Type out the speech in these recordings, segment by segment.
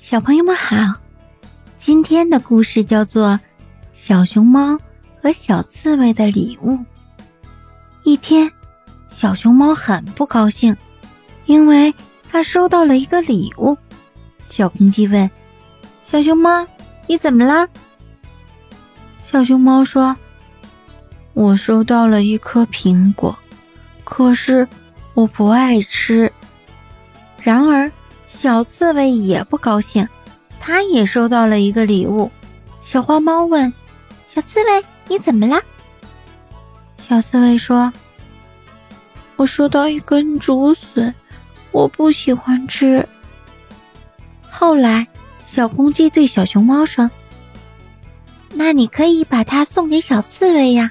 小朋友们好，今天的故事叫做《小熊猫和小刺猬的礼物》。一天，小熊猫很不高兴，因为它收到了一个礼物。小公鸡问：“小熊猫，你怎么了？”小熊猫说：“我收到了一颗苹果，可是我不爱吃。”然而，小刺猬也不高兴，它也收到了一个礼物。小花猫问：“小刺猬，你怎么了？”小刺猬说：“我收到一根竹笋，我不喜欢吃。”后来，小公鸡对小熊猫说：“那你可以把它送给小刺猬呀，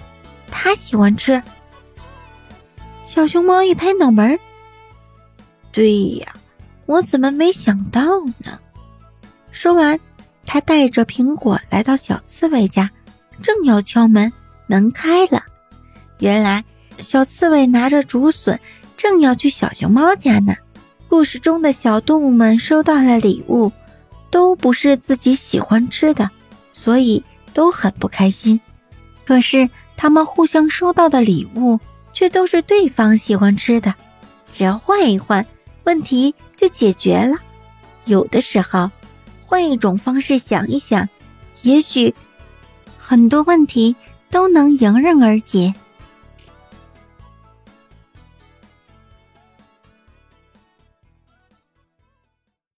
它喜欢吃。”小熊猫一拍脑门：“对呀。”我怎么没想到呢？说完，他带着苹果来到小刺猬家，正要敲门，门开了。原来，小刺猬拿着竹笋，正要去小熊猫家呢。故事中的小动物们收到了礼物，都不是自己喜欢吃的，所以都很不开心。可是，他们互相收到的礼物却都是对方喜欢吃的，只要换一换。问题就解决了。有的时候，换一种方式想一想，也许很多问题都能迎刃而解。